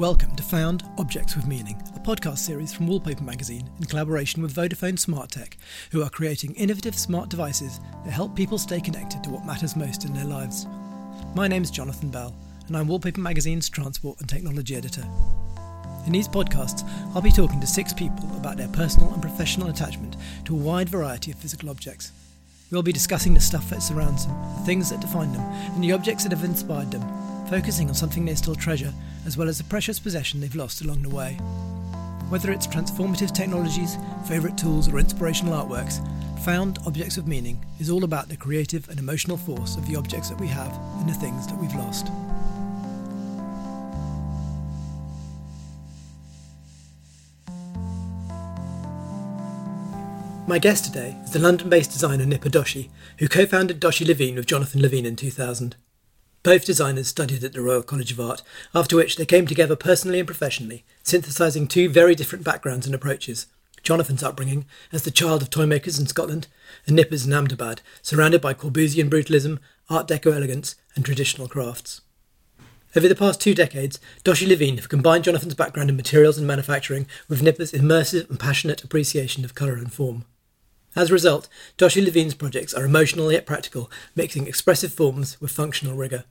Welcome to Found Objects with Meaning, a podcast series from Wallpaper Magazine in collaboration with Vodafone Smart Tech, who are creating innovative smart devices that help people stay connected to what matters most in their lives. My name is Jonathan Bell, and I'm Wallpaper Magazine's transport and technology editor. In these podcasts, I'll be talking to six people about their personal and professional attachment to a wide variety of physical objects. We'll be discussing the stuff that surrounds them, the things that define them, and the objects that have inspired them, focusing on something they still treasure, as well as a precious possession they've lost along the way. Whether it's transformative technologies, favourite tools, or inspirational artworks, Found Objects of Meaning is all about the creative and emotional force of the objects that we have and the things that we've lost. My guest today is the London based designer Nipa Doshi, who co founded Doshi Levien with Jonathan Levien in 2000. Both designers studied at the Royal College of Art, after which they came together personally and professionally, synthesising two very different backgrounds and approaches. Jonathan's upbringing as the child of toymakers in Scotland, and Nipa's in Ahmedabad, surrounded by Corbusian brutalism, Art Deco elegance, and traditional crafts. Over the past two decades, Doshi Levien have combined Jonathan's background in materials and manufacturing with Nipa's immersive and passionate appreciation of colour and form. As a result, Doshi Levien's projects are emotional yet practical, mixing expressive forms with functional rigour.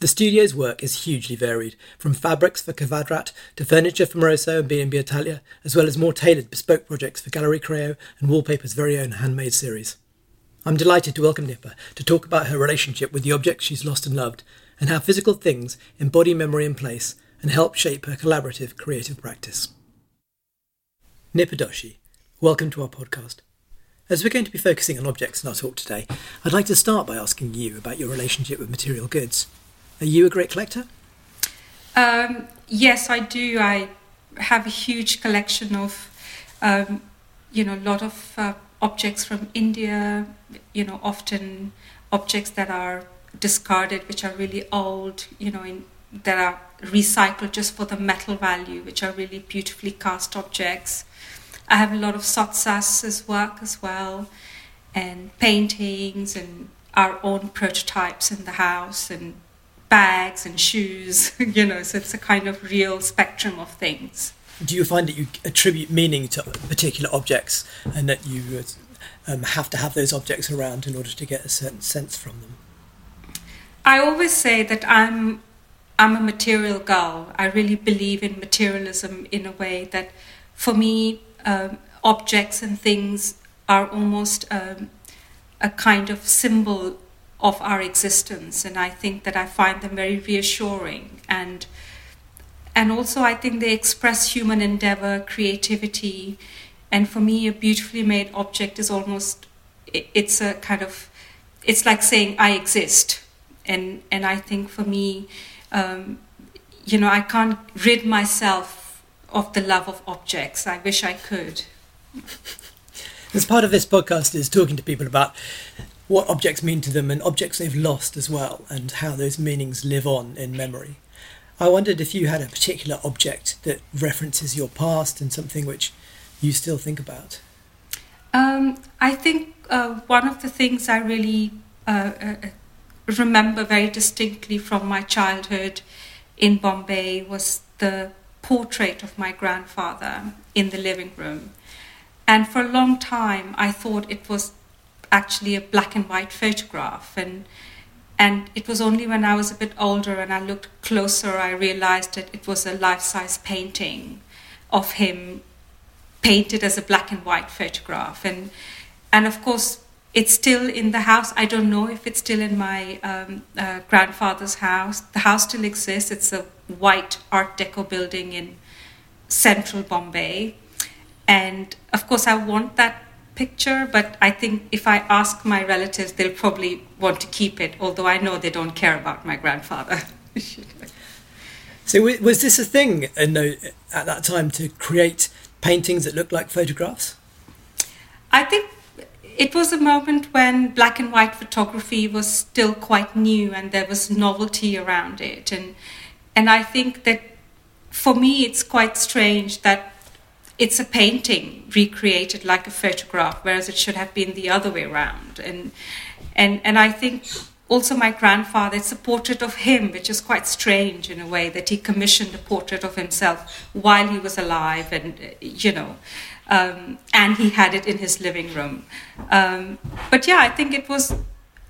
The studio's work is hugely varied, from fabrics for Kvadrat to furniture for Moroso and B&B Italia, as well as more tailored bespoke projects for Gallery Kreo and Wallpaper's very own handmade series. I'm delighted to welcome Nipa to talk about her relationship with the objects she's lost and loved, and how physical things embody memory and place and help shape her collaborative creative practice. Nipa Doshi, welcome to our podcast. As we're going to be focusing on objects in our talk today, I'd like to start by asking you about your relationship with material goods. Are you a great collector? Um, yes, I do. I have a huge collection of, um, you know, a lot of uh, objects from India, you know, often objects that are discarded, which are really old, you know, in, that are recycled just for the metal value, which are really beautifully cast objects. I have a lot of Sottsass's work as well, and paintings and our own prototypes in the house and bags and shoes, you know, so it's a kind of real spectrum of things. Do you find that you attribute meaning to particular objects and that you um, have to have those objects around in order to get a certain sense from them? I always say that I'm I'm a material girl. I really believe in materialism in a way that for me um, objects and things are almost um, a kind of symbol of our existence, and I think that I find them very reassuring. And and also I think they express human endeavor, creativity, and for me, a beautifully made object is almost it's a kind of it's like saying I exist, and and I think for me, um, you know, I can't rid myself of the love of objects. I wish I could. As part of this podcast is talking to people about what objects mean to them and objects they've lost as well, and how those meanings live on in memory. I wondered if you had a particular object that references your past and something which you still think about. Um, I think uh, one of the things I really uh, uh, remember very distinctly from my childhood in Bombay was the portrait of my grandfather in the living room. And for a long time, I thought it was actually a black and white photograph. And, and it was only when I was a bit older and I looked closer, I realized that it was a life size painting of him painted as a black and white photograph. And, and of course, it's still in the house. I don't know if it's still in my um, uh, grandfather's house. The house still exists. It's a white Art Deco building in central Bombay. And of course, I want that picture, but I think if I ask my relatives, they'll probably want to keep it, although I know they don't care about my grandfather. so, was this a thing at that time to create paintings that looked like photographs? I think it was a moment when black and white photography was still quite new and there was novelty around it. And, and I think that for me, it's quite strange that it's a painting recreated like a photograph, whereas it should have been the other way around. And, and, and I think also my grandfather, it's a portrait of him, which is quite strange in a way that he commissioned a portrait of himself while he was alive, and you know, um, and he had it in his living room. Um, but yeah, I think it was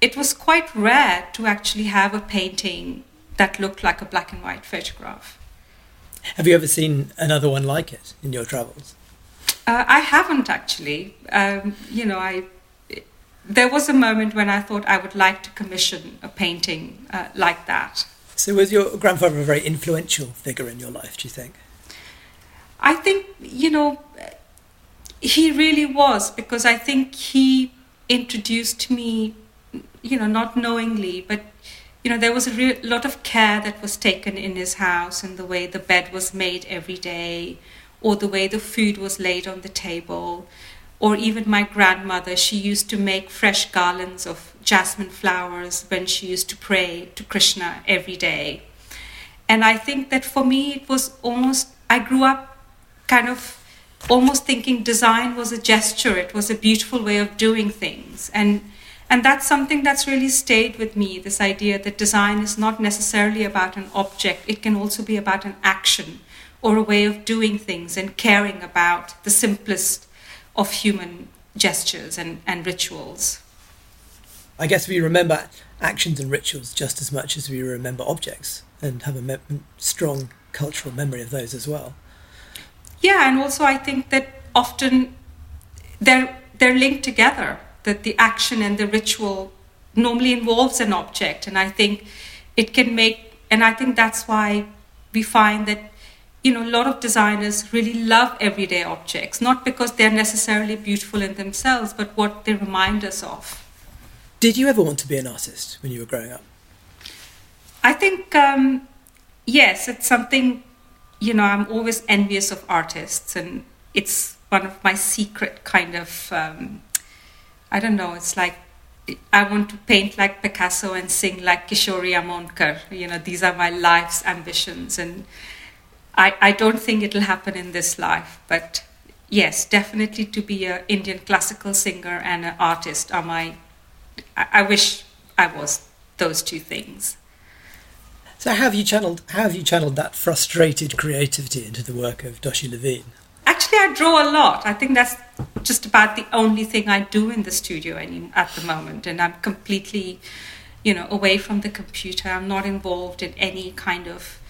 it was quite rare to actually have a painting that looked like a black and white photograph. Have you ever seen another one like it in your travels? Uh, I haven't actually. Um, you know, I there was a moment when I thought I would like to commission a painting uh, like that. So, was your grandfather a very influential figure in your life, do you think? I think, you know, he really was because I think he introduced me, you know, not knowingly, but, you know, there was a real, lot of care that was taken in his house and the way the bed was made every day or the way the food was laid on the table or even my grandmother, she used to make fresh garlands of jasmine flowers when she used to pray to Krishna every day. And I think that for me, it was almost, I grew up kind of almost thinking design was a gesture, it was a beautiful way of doing things. And and that's something that's really stayed with me this idea that design is not necessarily about an object, it can also be about an action or a way of doing things and caring about the simplest of human gestures and, and rituals. I guess we remember actions and rituals just as much as we remember objects and have a me- strong cultural memory of those as well. Yeah, and also I think that often they're, they're linked together, that the action and the ritual normally involves an object. And I think it can make, and I think that's why we find that you know, a lot of designers really love everyday objects, not because they're necessarily beautiful in themselves, but what they remind us of. Did you ever want to be an artist when you were growing up? I think, um, yes, it's something, you know, I'm always envious of artists, and it's one of my secret kind of, um, I don't know, it's like I want to paint like Picasso and sing like Kishori Amonkar. You know, these are my life's ambitions. And I, I don't think it'll happen in this life, but yes, definitely to be an Indian classical singer and an artist are my. I, I wish I was those two things. So how have you channeled how have you channeled that frustrated creativity into the work of Doshi Levien? Actually, I draw a lot. I think that's just about the only thing I do in the studio any, at the moment, and I'm completely, you know, away from the computer. I'm not involved in any kind of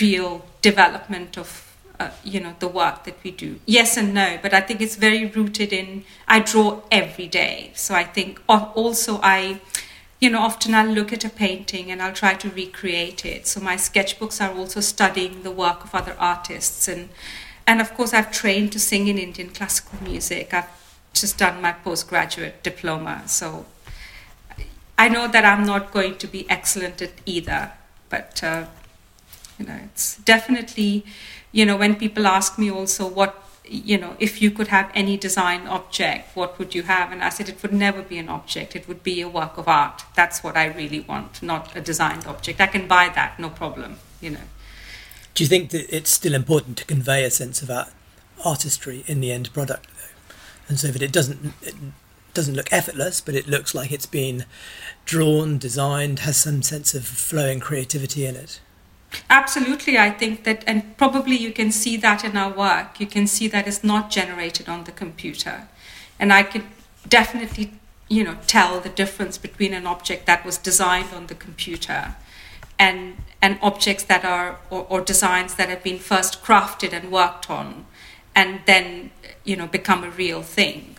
real development of uh, you know the work that we do yes and no but i think it's very rooted in i draw every day so i think also i you know often i'll look at a painting and i'll try to recreate it. So my sketchbooks are also studying the work of other artists. And and of course i've trained to sing in indian classical music. I've just done my postgraduate diploma. So i know that i'm not going to be excellent at either. But uh, you know it's definitely you know when people ask me also what you know if you could have any design object what would you have? And i said it would never be an object. It would be a work of art. That's what i really want not a designed object. I can buy that no problem you know. Do you think that it's still important to convey a sense of art, artistry in the end product though? And so that it doesn't it doesn't look effortless but it looks like it's been drawn designed has some sense of flowing creativity in it Absolutely, I think that, and probably you can see that in our work. You can see that it's not generated on the computer. And I can definitely, you know, tell the difference between an object that was designed on the computer and, and objects that are, or, or designs that have been first crafted and worked on and then, you know, become a real thing.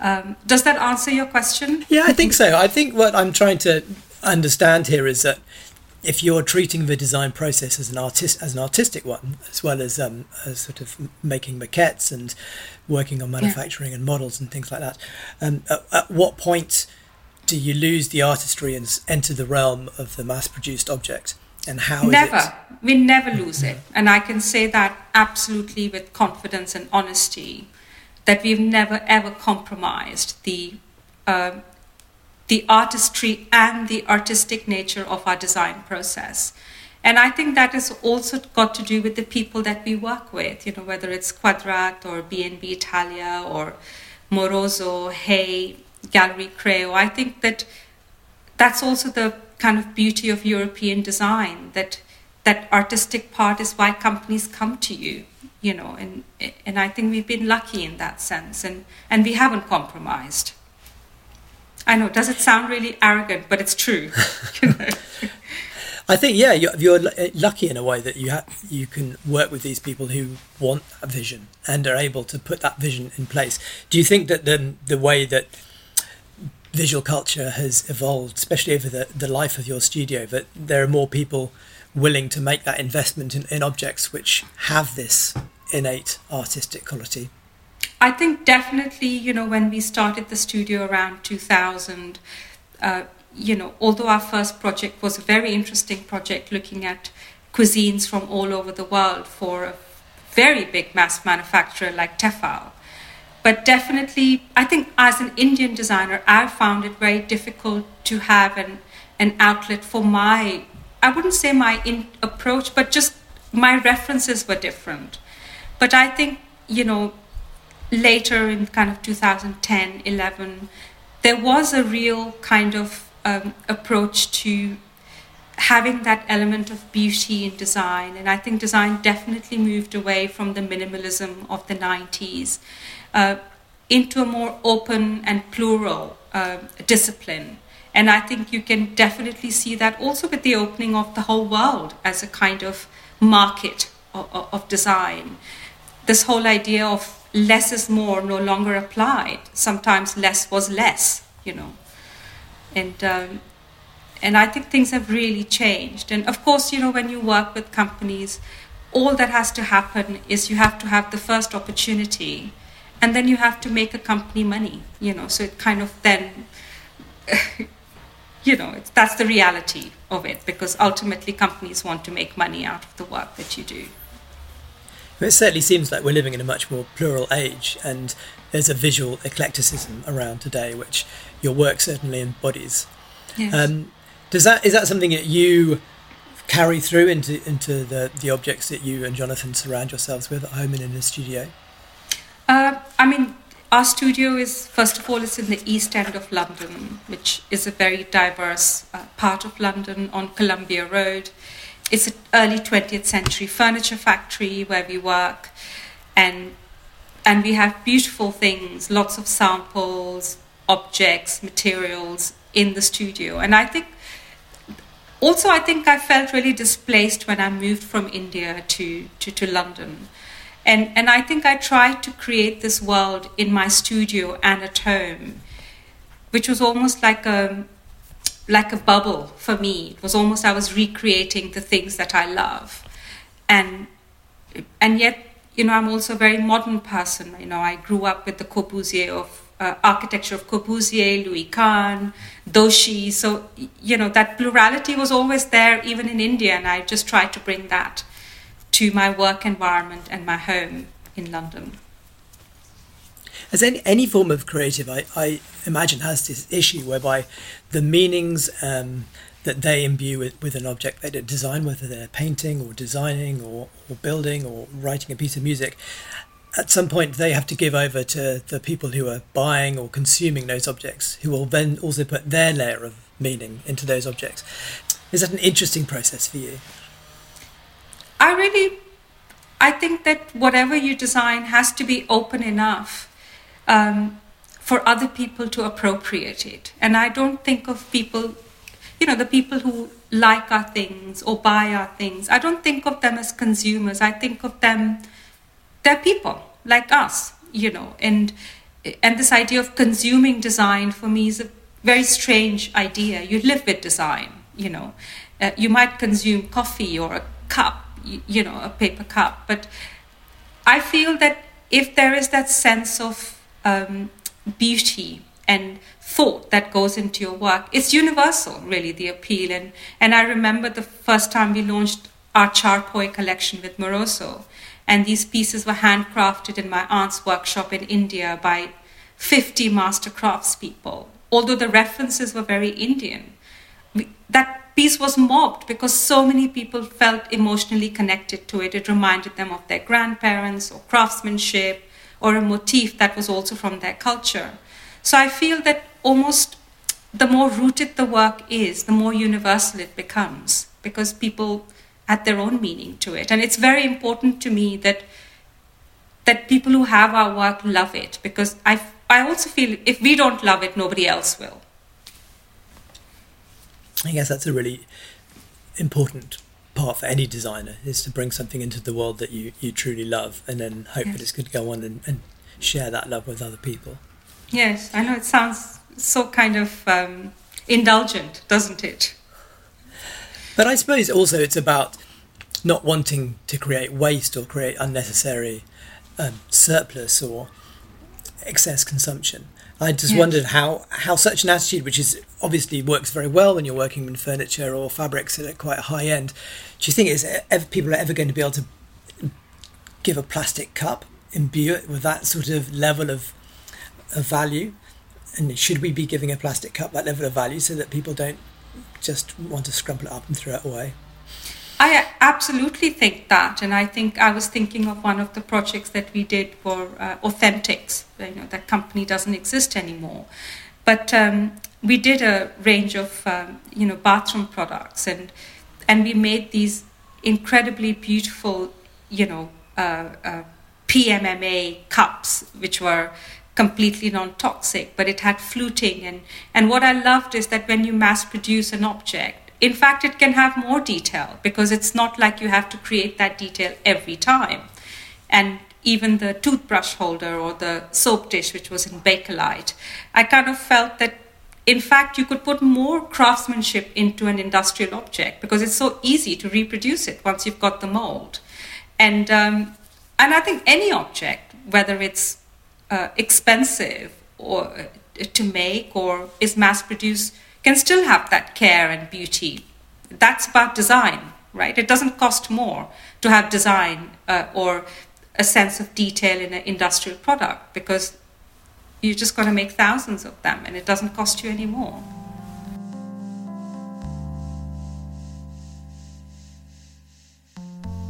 Um, does that answer your question? Yeah, I think so. I think what I'm trying to understand here is that if you're treating the design process as an artist as an artistic one, as well as um, as sort of making maquettes and working on manufacturing yeah. and models and things like that, um, at, at, what point do you lose the artistry and enter the realm of the mass-produced object? And how? Never. We never lose it, and I can say that absolutely with confidence and honesty, that we've never ever compromised the uh, the artistry and the artistic nature of our design process. And I think that has also got to do with the people that we work with, you know, whether it's Kvadrat or B&B Italia or Moroso, Hay, Gallery Kreo. I think that that's also the kind of beauty of European design that that artistic part is why companies come to you, you know, and and I think we've been lucky in that sense, and and we haven't compromised. I know, does it sound really arrogant, but it's true. I think yeah, you're, you're, eh, lucky in a way that you ha- you can work with these people who want a vision and are able to put that vision in place. Do you think that the the way that visual culture has evolved, especially over the, the life of your studio, that there are more people willing to make that investment in, in objects which have this innate artistic quality? I think definitely, you know, when we started the studio around 2000, uh, you know, although our first project was a very interesting project looking at cuisines from all over the world for a very big mass manufacturer like Tefal, but definitely, I think as an Indian designer, I found it very difficult to have an, an outlet for my, I wouldn't say my in, approach, but just my references were different. But I think, you know, later in kind of 2010, 11, there was a real kind of um, approach to having that element of beauty in design. And I think design definitely moved away from the minimalism of the 90s uh, into a more open and plural uh, discipline. And I think you can definitely see that also with the opening of the whole world as a kind of market of, of design. This whole idea of less is more no longer applied. Sometimes less was less, you know. And um, and I think things have really changed. And of course, you know, when you work with companies, all that has to happen is you have to have the first opportunity and then you have to make a company money you know so it kind of then you know that's the reality of it because ultimately companies want to make money out of the work that you do it certainly seems like we're living in a much more plural age and there's a visual eclecticism around today which your work certainly embodies yes. Um, does that is that something that you carry through into into the the objects that you and Jonathan surround yourselves with at home and in the studio uh, I mean, our studio is, first of all, it's in the east end of London, which is a very diverse uh, part of London on Columbia Road. It's an early 20th century furniture factory where we work, and and we have beautiful things, lots of samples, objects, materials in the studio. And I think also I think I felt really displaced when I moved from India to, to, to London and, and I think I tried to create this world in my studio and at home, which was almost like a, like a bubble for me. It was almost I was recreating the things that I love. And, and yet, you know, I'm also a very modern person. You know, I grew up with the Corbusier of uh, architecture of Corbusier, Louis Kahn, Doshi. So, you know, that plurality was always there even in India, and I just tried to bring that to my work environment and my home in London. As any, any form of creative, I, I imagine, has this issue whereby the meanings um, that they imbue with, with an object they design, whether they're painting or designing or, or building or writing a piece of music, at some point they have to give over to the people who are buying or consuming those objects, who will then also put their layer of meaning into those objects. Is that an interesting process for you? I really, I think that whatever you design has to be open enough um, for other people to appropriate it. And I don't think of people, you know, the people who like our things or buy our things. I don't think of them as consumers. I think of them, they're people like us, you know. And and this idea of consuming design for me is a very strange idea. You live with design, you know. Uh, you might consume coffee or a cup you know a paper cup but i feel that if there is that sense of um, beauty and thought that goes into your work. It's universal really the appeal. And and i remember the first time we launched our charpoy collection with moroso. And these pieces were handcrafted in my aunt's workshop in india by 50 master craftspeople although the references were very indian that piece was mobbed because so many people felt emotionally connected to it. It reminded them of their grandparents or craftsmanship or a motif that was also from their culture. So I feel that almost the more rooted the work is, the more universal it becomes because people add their own meaning to it. And it's very important to me that that people who have our work love it because I, I also feel if we don't love it, nobody else will. I guess that's a really important part for any designer is to bring something into the world that you, you truly love and then hope yes. that it's going to go on and, and share that love with other people. Yes, I know it sounds so kind of um, indulgent, doesn't it? But I suppose also it's about not wanting to create waste or create unnecessary um, surplus or excess consumption. I just wondered how, how such an attitude, which is obviously works very well when you're working in furniture or fabrics at quite a high end, do you think is ever, people are ever going to be able to give a plastic cup, imbue it with that sort of level of, of value? And should we be giving a plastic cup that level of value so that people don't just want to scrumple it up and throw it away? I absolutely think that, and I think I was thinking of one of the projects that we did for uh, Authentics. You know, that company doesn't exist anymore, but um, we did a range of um, you know bathroom products, and and we made these incredibly beautiful, you know, uh, uh, PMMA cups, which were completely non-toxic, but it had fluting, and and what I loved is that when you mass produce an object in fact, it can have more detail because it's not like you have to create that detail every time. And even the toothbrush holder or the soap dish, which was in Bakelite, I kind of felt that in fact you could put more craftsmanship into an industrial object because it's so easy to reproduce it once you've got the mold. And, um, and I think any object, whether it's uh, expensive or uh, to make or is mass produced, can still have that care and beauty. That's about design, right? It doesn't cost more to have design uh, or a sense of detail in an industrial product because you're just going to make thousands of them and it doesn't cost you any more.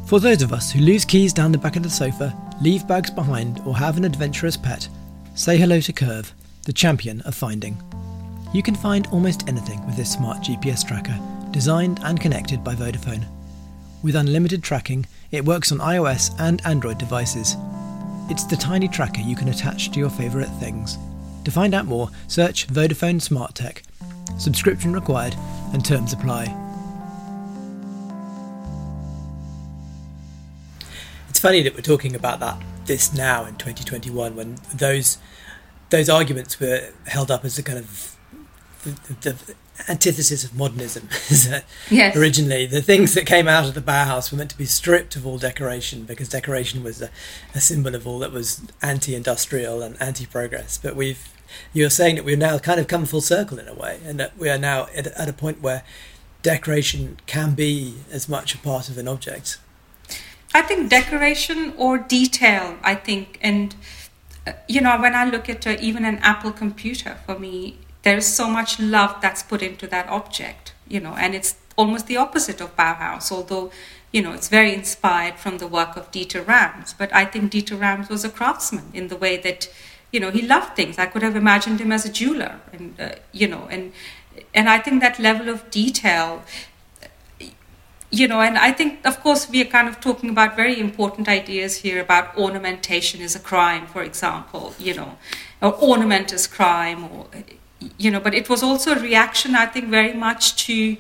For those of us who lose keys down the back of the sofa, leave bags behind, or have an adventurous pet, say hello to Curve, the champion of finding. You can find almost anything with this smart GPS tracker, designed and connected by Vodafone. With unlimited tracking, it works on iOS and Android devices. It's the tiny tracker you can attach to your favourite things. To find out more, search Vodafone Smart Tech. Subscription required and terms apply. It's funny that we're talking about that this now in 2021 when those those arguments were held up as a kind of the, the, antithesis of modernism. yes. Originally, the things that came out of the Bauhaus were meant to be stripped of all decoration because decoration was a, a symbol of all that was anti-industrial and anti-progress. But we've you're saying that we've now kind of come full circle in a way, and that we are now at, at a point where decoration can be as much a part of an object. I think decoration or detail. I think, and uh, you know, when I look at uh, even an Apple computer, for me, there's so much love that's put into that object, you know, and it's almost the opposite of Bauhaus, although, you know, it's very inspired from the work of Dieter Rams. But I think Dieter Rams was a craftsman in the way that, you know, he loved things. I could have imagined him as a jeweler, and uh, you know, and and I think that level of detail you know, and I think, of course, we are kind of talking about very important ideas here about ornamentation is a crime, for example, you know, or ornament is crime, or you know, but it was also a reaction, I think, very much to,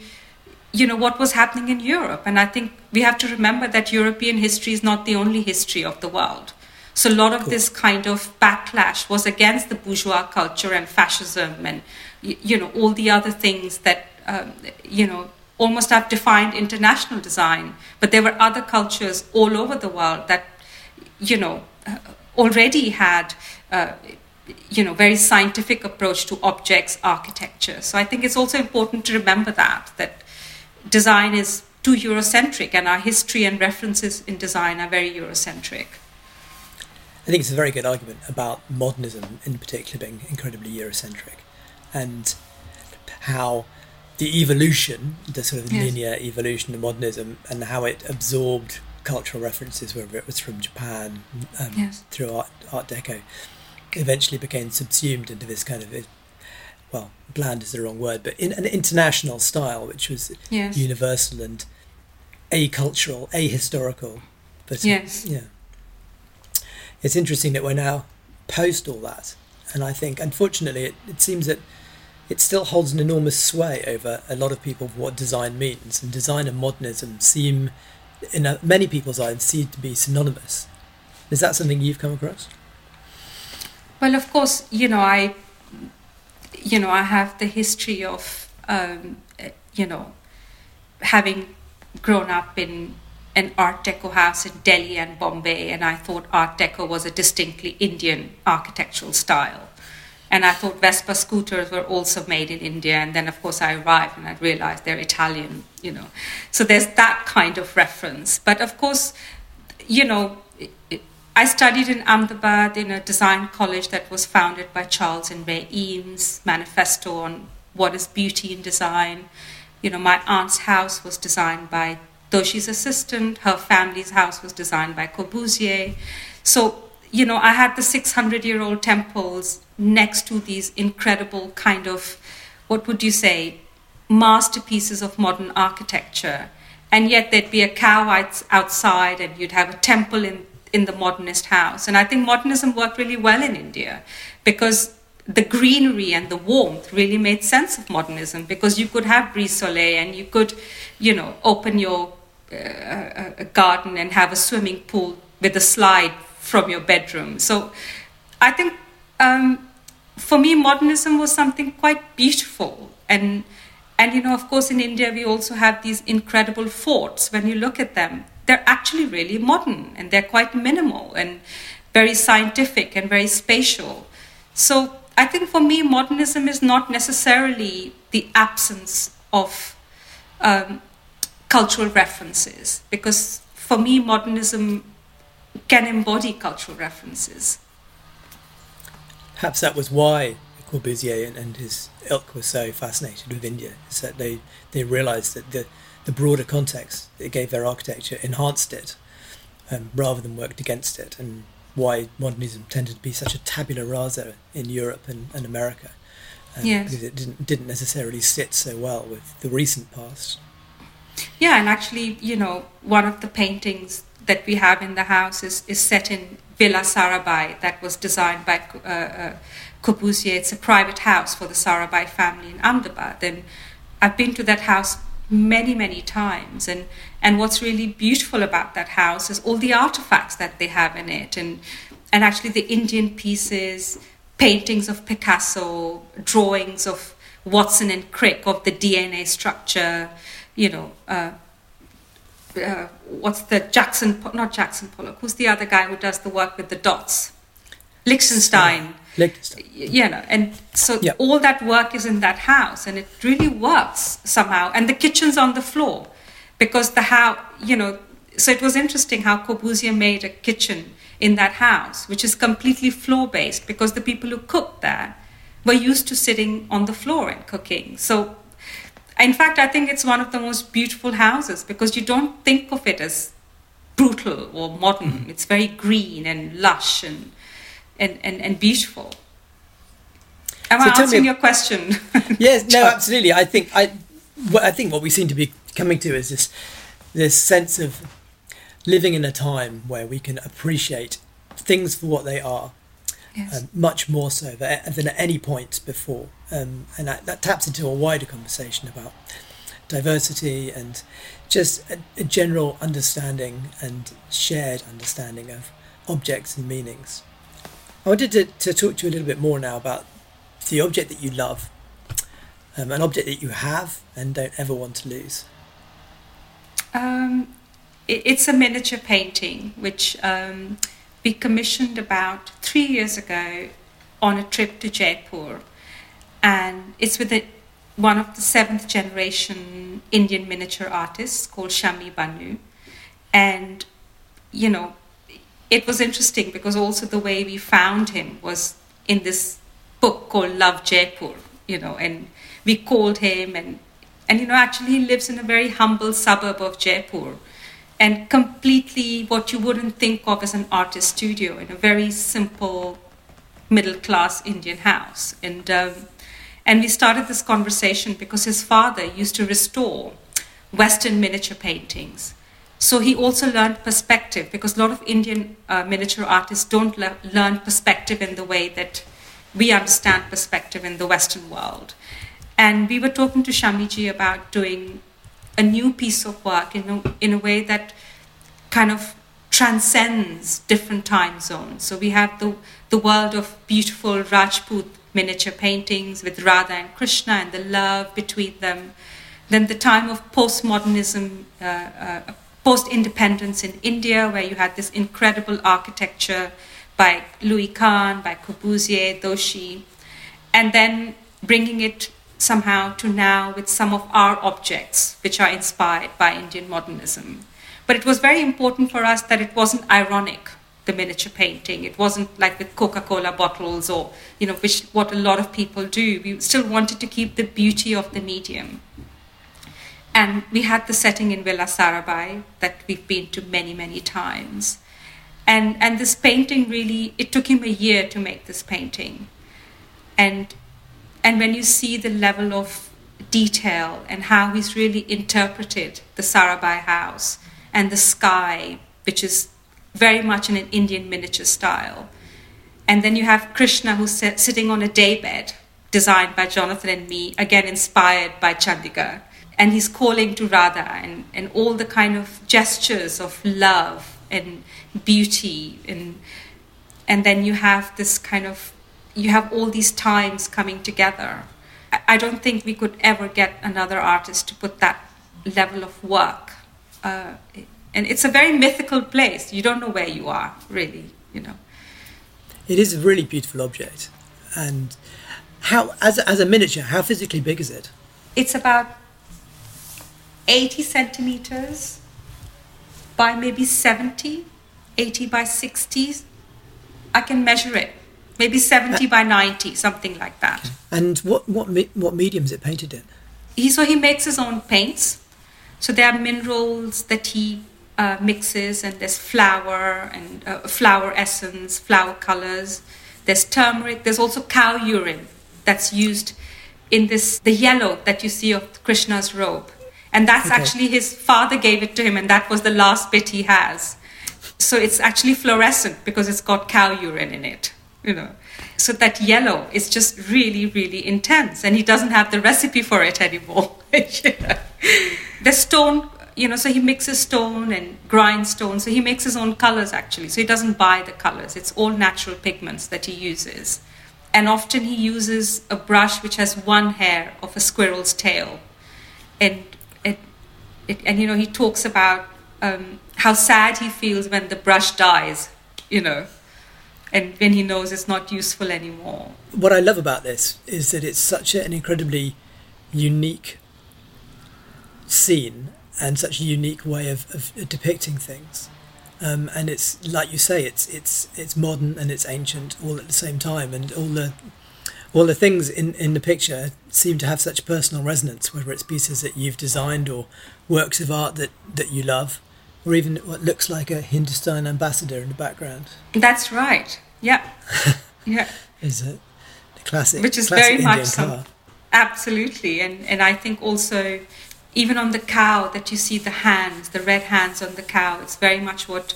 you know, what was happening in Europe. And I think we have to remember that European history is not the only history of the world. So a lot of cool. this kind of backlash was against the bourgeois culture and fascism and, you know, all the other things that, um, you know, almost have defined international design. But there were other cultures all over the world that, you know, uh, already had uh, you know very scientific approach to objects architecture so i think it's also important to remember that that design is too eurocentric and our history and references in design are very eurocentric i think it's a very good argument about modernism in particular being incredibly eurocentric and how the evolution the sort of yes. linear evolution of modernism and how it absorbed cultural references whether it was from japan um, yes. through art, art deco eventually became subsumed into this kind of well, bland is the wrong word, but in an international style, which was Yes. universal and acultural, ahistorical. But uh, Yes. yeah, it's interesting that we're now post all that, and I think unfortunately it, it seems that it still holds an enormous sway over a lot of people of what design means, and design and modernism seem, in a, many people's eyes, seem to be synonymous. Is that something you've come across? Well, of course, you know, I, you know, I have the history of, um, you know, having grown up in an Art Deco house in Delhi and Bombay, and I thought Art Deco was a distinctly Indian architectural style. And I thought Vespa scooters were also made in India. And then, of course, I arrived and I realized they're Italian, you know. So there's that kind of reference. But of course, you know, it- I studied in Ahmedabad in a design college that was founded by Charles and Ray Eames, manifesto on what is beauty in design. You know, my aunt's house was designed by Doshi's assistant. Her family's house was designed by Corbusier. So, you know, I had the 600 year old temples next to these incredible kind of, what would you say, masterpieces of modern architecture. And yet there'd be a cow outside and you'd have a temple in, in the modernist house. And I think modernism worked really well in India because the greenery and the warmth really made sense of modernism because you could have brise soleil and you could, you know, open your uh, garden and have a swimming pool with a slide from your bedroom. So I think um, for me, modernism was something quite beautiful. And, and, you know, of course, in India, we also have these incredible forts. When you look at them, they're actually really modern and they're quite minimal and very scientific and very spatial. So I think for me, modernism is not necessarily the absence of um, cultural references, because for me, modernism can embody cultural references. Perhaps that was why Corbusier and, and his ilk were so fascinated with India, is that they, they realised that the, the broader context it gave their architecture enhanced it um, rather than worked against it, and why modernism tended to be such a tabula rasa in Europe and, and America. Um, Yes. Because it didn't, didn't necessarily sit so well with the recent past. Yeah, and actually, you know, one of the paintings that we have in the house is, is set in Villa Sarabhai that was designed by uh, uh, Corbusier. It's a private house for the Sarabhai family in Ahmedabad. And I've been to that house many, many times. And, and what's really beautiful about that house is all the artifacts that they have in it. And, and actually, the Indian pieces, paintings of Picasso, drawings of Watson and Crick of the DNA structure, you know, uh, uh, what's the Jackson, not Jackson Pollock, who's the other guy who does the work with the dots? Lichtenstein. Lichtenstein. You know, and so Yeah. all that work is in that house and it really works somehow. And the kitchen's on the floor because the how, you know, so it was interesting how Corbusier made a kitchen in that house, which is completely floor based because the people who cooked there were used to sitting on the floor and cooking. So, in fact, I think it's one of the most beautiful houses because you don't think of it as brutal or modern. Mm-hmm. It's very green and lush and and, and, and beautiful. Am So I tell me- answering your question? yes, no, absolutely. I think I, what I think what we seem to be coming to is this, this sense of living in a time where we can appreciate things for what they are, Yes. um, much more so than, than at any point before, um, and that, that taps into a wider conversation about diversity and just a, a general understanding and shared understanding of objects and meanings. I wanted to, to talk to you a little bit more now about the object that you love, um, an object that you have and don't ever want to lose. Um, it, it's a miniature painting which um, we commissioned about three years ago on a trip to Jaipur, and it's with one of the seventh generation Indian miniature artists called Shami Banu, and you know, it was interesting because also the way we found him was in this book called Love Jaipur, you know, and we called him and and you know actually he lives in a very humble suburb of Jaipur and completely what you wouldn't think of as an artist studio in a very simple middle class Indian house and um, And we started this conversation because his father used to restore Western miniature paintings. So he also learned perspective because a lot of Indian uh, miniature artists don't le- learn perspective in the way that we understand perspective in the Western world. And we were talking to Shamiji about doing a new piece of work in a, in a way that kind of transcends different time zones. So we have the, the world of beautiful Rajput miniature paintings with Radha and Krishna and the love between them. Then the time of postmodernism, uh, uh, post independence in India, where you had this incredible architecture by Louis Kahn, by Corbusier, Doshi, and then bringing it somehow to now with some of our objects, which are inspired by Indian modernism. But it was very important for us that it wasn't ironic, the miniature painting. It wasn't like with Coca-Cola bottles or, you know, which what a lot of people do. We still wanted to keep the beauty of the medium. And we had the setting in Villa Sarabhai that we've been to many, many times. And, and this painting really, it took him a year to make this painting. And, and when you see the level of detail and how he's really interpreted the Sarabhai house and the sky, which is very much in an Indian miniature style. And then you have Krishna who's sitting on a daybed designed by Jonathan and me, again inspired by Chandigarh. And he's calling to Radha and, and all the kind of gestures of love and beauty and and then you have this kind of you have all these times coming together. I don't think we could ever get another artist to put that level of work uh, and it's a very mythical place. You don't know where you are really you know. It is a really beautiful object. And how as a, as a miniature how physically big is it? It's about 80 centimeters by maybe 70 80 by 60. I can measure it. Maybe 70 by 90, something like that. And what, what, what medium is it painted in? He, so he makes his own paints. So there are minerals that he uh, mixes, and there's flour and uh, flower essence, flower colors. There's turmeric. There's also cow urine that's used in this the yellow that you see of Krishna's robe, and that's okay. actually his father gave it to him, and that was the last bit he has. So it's actually fluorescent because it's got cow urine in it you know. So that yellow is just really really intense and he doesn't have the recipe for it anymore. The stone you know so he mixes stone and grindstone so he makes his own colors actually. So he doesn't buy the colors. It's all natural pigments that he uses. And often he uses a brush which has one hair of a squirrel's tail. And it, and you know he talks about um, how sad he feels when the brush dies, you know, and when he knows it's not useful anymore. What I love about this is that it's such an incredibly unique scene and such a unique way of, of depicting things. Um, and it's like you say, it's it's it's modern and it's ancient all at the same time, and all the all the things in, in the picture seem to have such personal resonance, whether it's pieces that you've designed or works of art that, that you love or even what looks like a Hindustan ambassador in the background. That's right. Yeah. yeah. Is it the classic? Which is classic very Indian much some, absolutely, and and I think also even on the cow that you see the hands, the red hands on the cow. It's very much what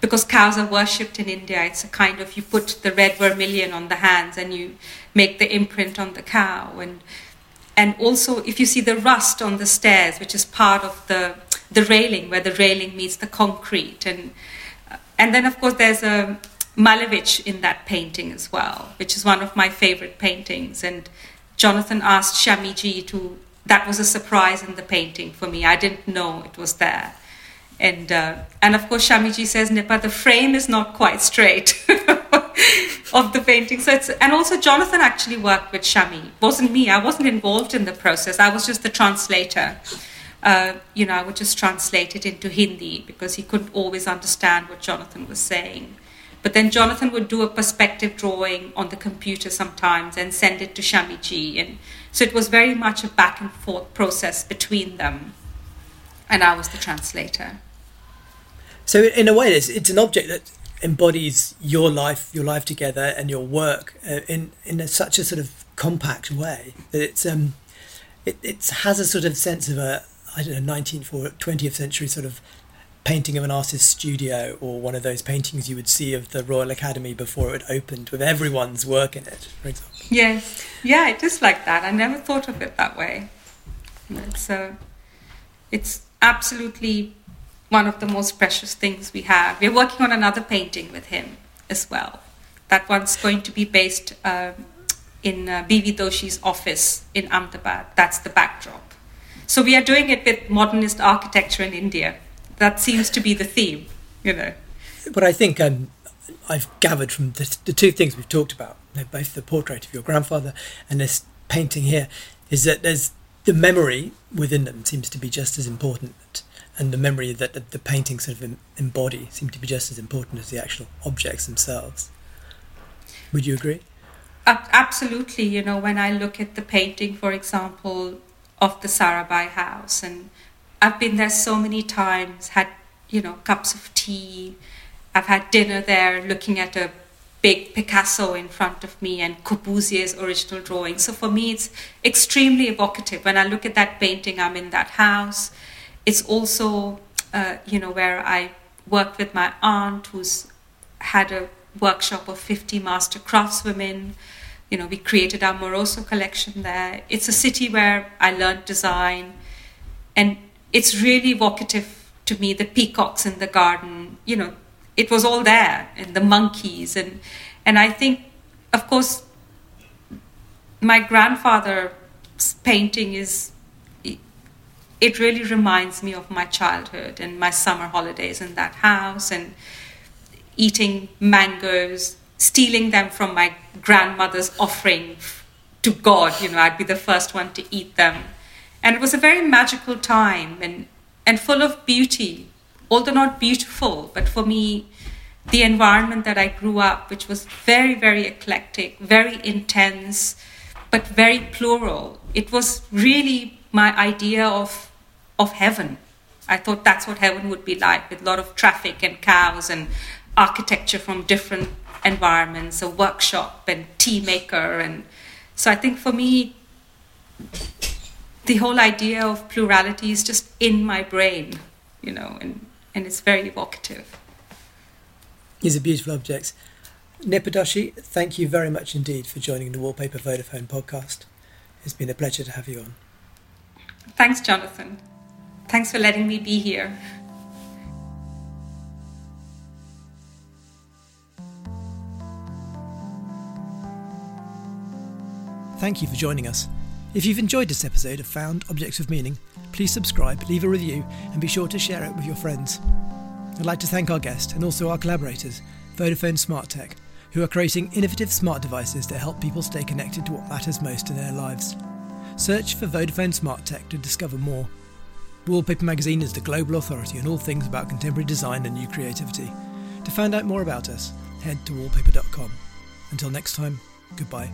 because cows are worshipped in India. It's a kind of you put the red vermilion on the hands and you make the imprint on the cow. And and also if you see the rust on the stairs, which is part of the the railing where the railing meets the concrete. And and then of course there's a Malevich in that painting as well which is one of my favorite paintings. And Jonathan asked Shamiji to that was a surprise in the painting for me. I didn't know it was there and uh, and of course Shamiji says Nipa the frame is not quite straight of the painting so it's and also Jonathan actually worked with Shami It wasn't me I wasn't involved in the process I was just the translator uh, you know, I would just translate it into Hindi because he couldn't always understand what Jonathan was saying. But then Jonathan would do a perspective drawing on the computer sometimes and send it to Shamiji. And so it was very much a back and forth process between them. And I was the translator. So, in a way, it's, it's an object that embodies your life, your life together, and your work uh, in, in a, such a sort of compact way that it's um, it, it has a sort of sense of a I don't know 19th or 20th century sort of painting of an artist's studio or one of those paintings you would see of the Royal Academy before it opened with everyone's work in it, for example. Yes, yeah, it is like that. I never thought of it that way. It's, uh, it's absolutely one of the most precious things we have. We're working on another painting with him as well. That one's going to be based um, in uh. Doshi's office in Ahmedabad. That's the backdrop. So we are doing it with modernist architecture in India that seems to be the theme, you know. But I think um, I've gathered from the, the, two things we've talked about, both the portrait of your grandfather and this painting here, is that there's the memory within them seems to be just as important, and the memory that the paintings sort of embody seem to be just as important as the actual objects themselves. Would you agree? Absolutely. You know, when I look at the painting, for example, of the Sarabhai house and I've been there so many times, had, you know, cups of tea. I've had dinner there looking at a big Picasso in front of me and Corbusier's original drawing. So for me, it's extremely evocative. When I look at that painting, I'm in that house. It's also, uh, you know, where I worked with my aunt who's had a workshop of 50 master craftswomen. You know, we created our Moroso collection there. It's a city where I learned design. And it's really evocative to me the peacocks in the garden you know it was all there and the monkeys and and i think of course my grandfather's painting is it really reminds me of my childhood and my summer holidays in that house and eating mangoes stealing them from my grandmother's offering to god you know i'd be the first one to eat them and it was a very magical time and, and full of beauty, although not beautiful, but for me, the environment that I grew up, which was very, very eclectic, very intense, but very plural. It was really my idea of, of heaven. I thought that's what heaven would be like, with a lot of traffic and cows and architecture from different environments, a workshop and tea maker. And so I think for me, the whole idea of plurality is just in my brain, you know, and, and it's very evocative. These are beautiful objects. Nipa Doshi, thank you very much indeed for joining the Wallpaper Vodafone podcast. It's been a pleasure to have you on. Thanks, Jonathan. Thanks for letting me be here. Thank you for joining us. If you've enjoyed this episode of Found Objects of Meaning, please subscribe, leave a review, and be sure to share it with your friends. I'd like to thank our guest and also our collaborators, Vodafone Smart Tech, who are creating innovative smart devices that help people stay connected to what matters most in their lives. Search for Vodafone Smart Tech to discover more. Wallpaper Magazine is the global authority on all things about contemporary design and new creativity. To find out more about us, head to wallpaper.com. Until next time, goodbye.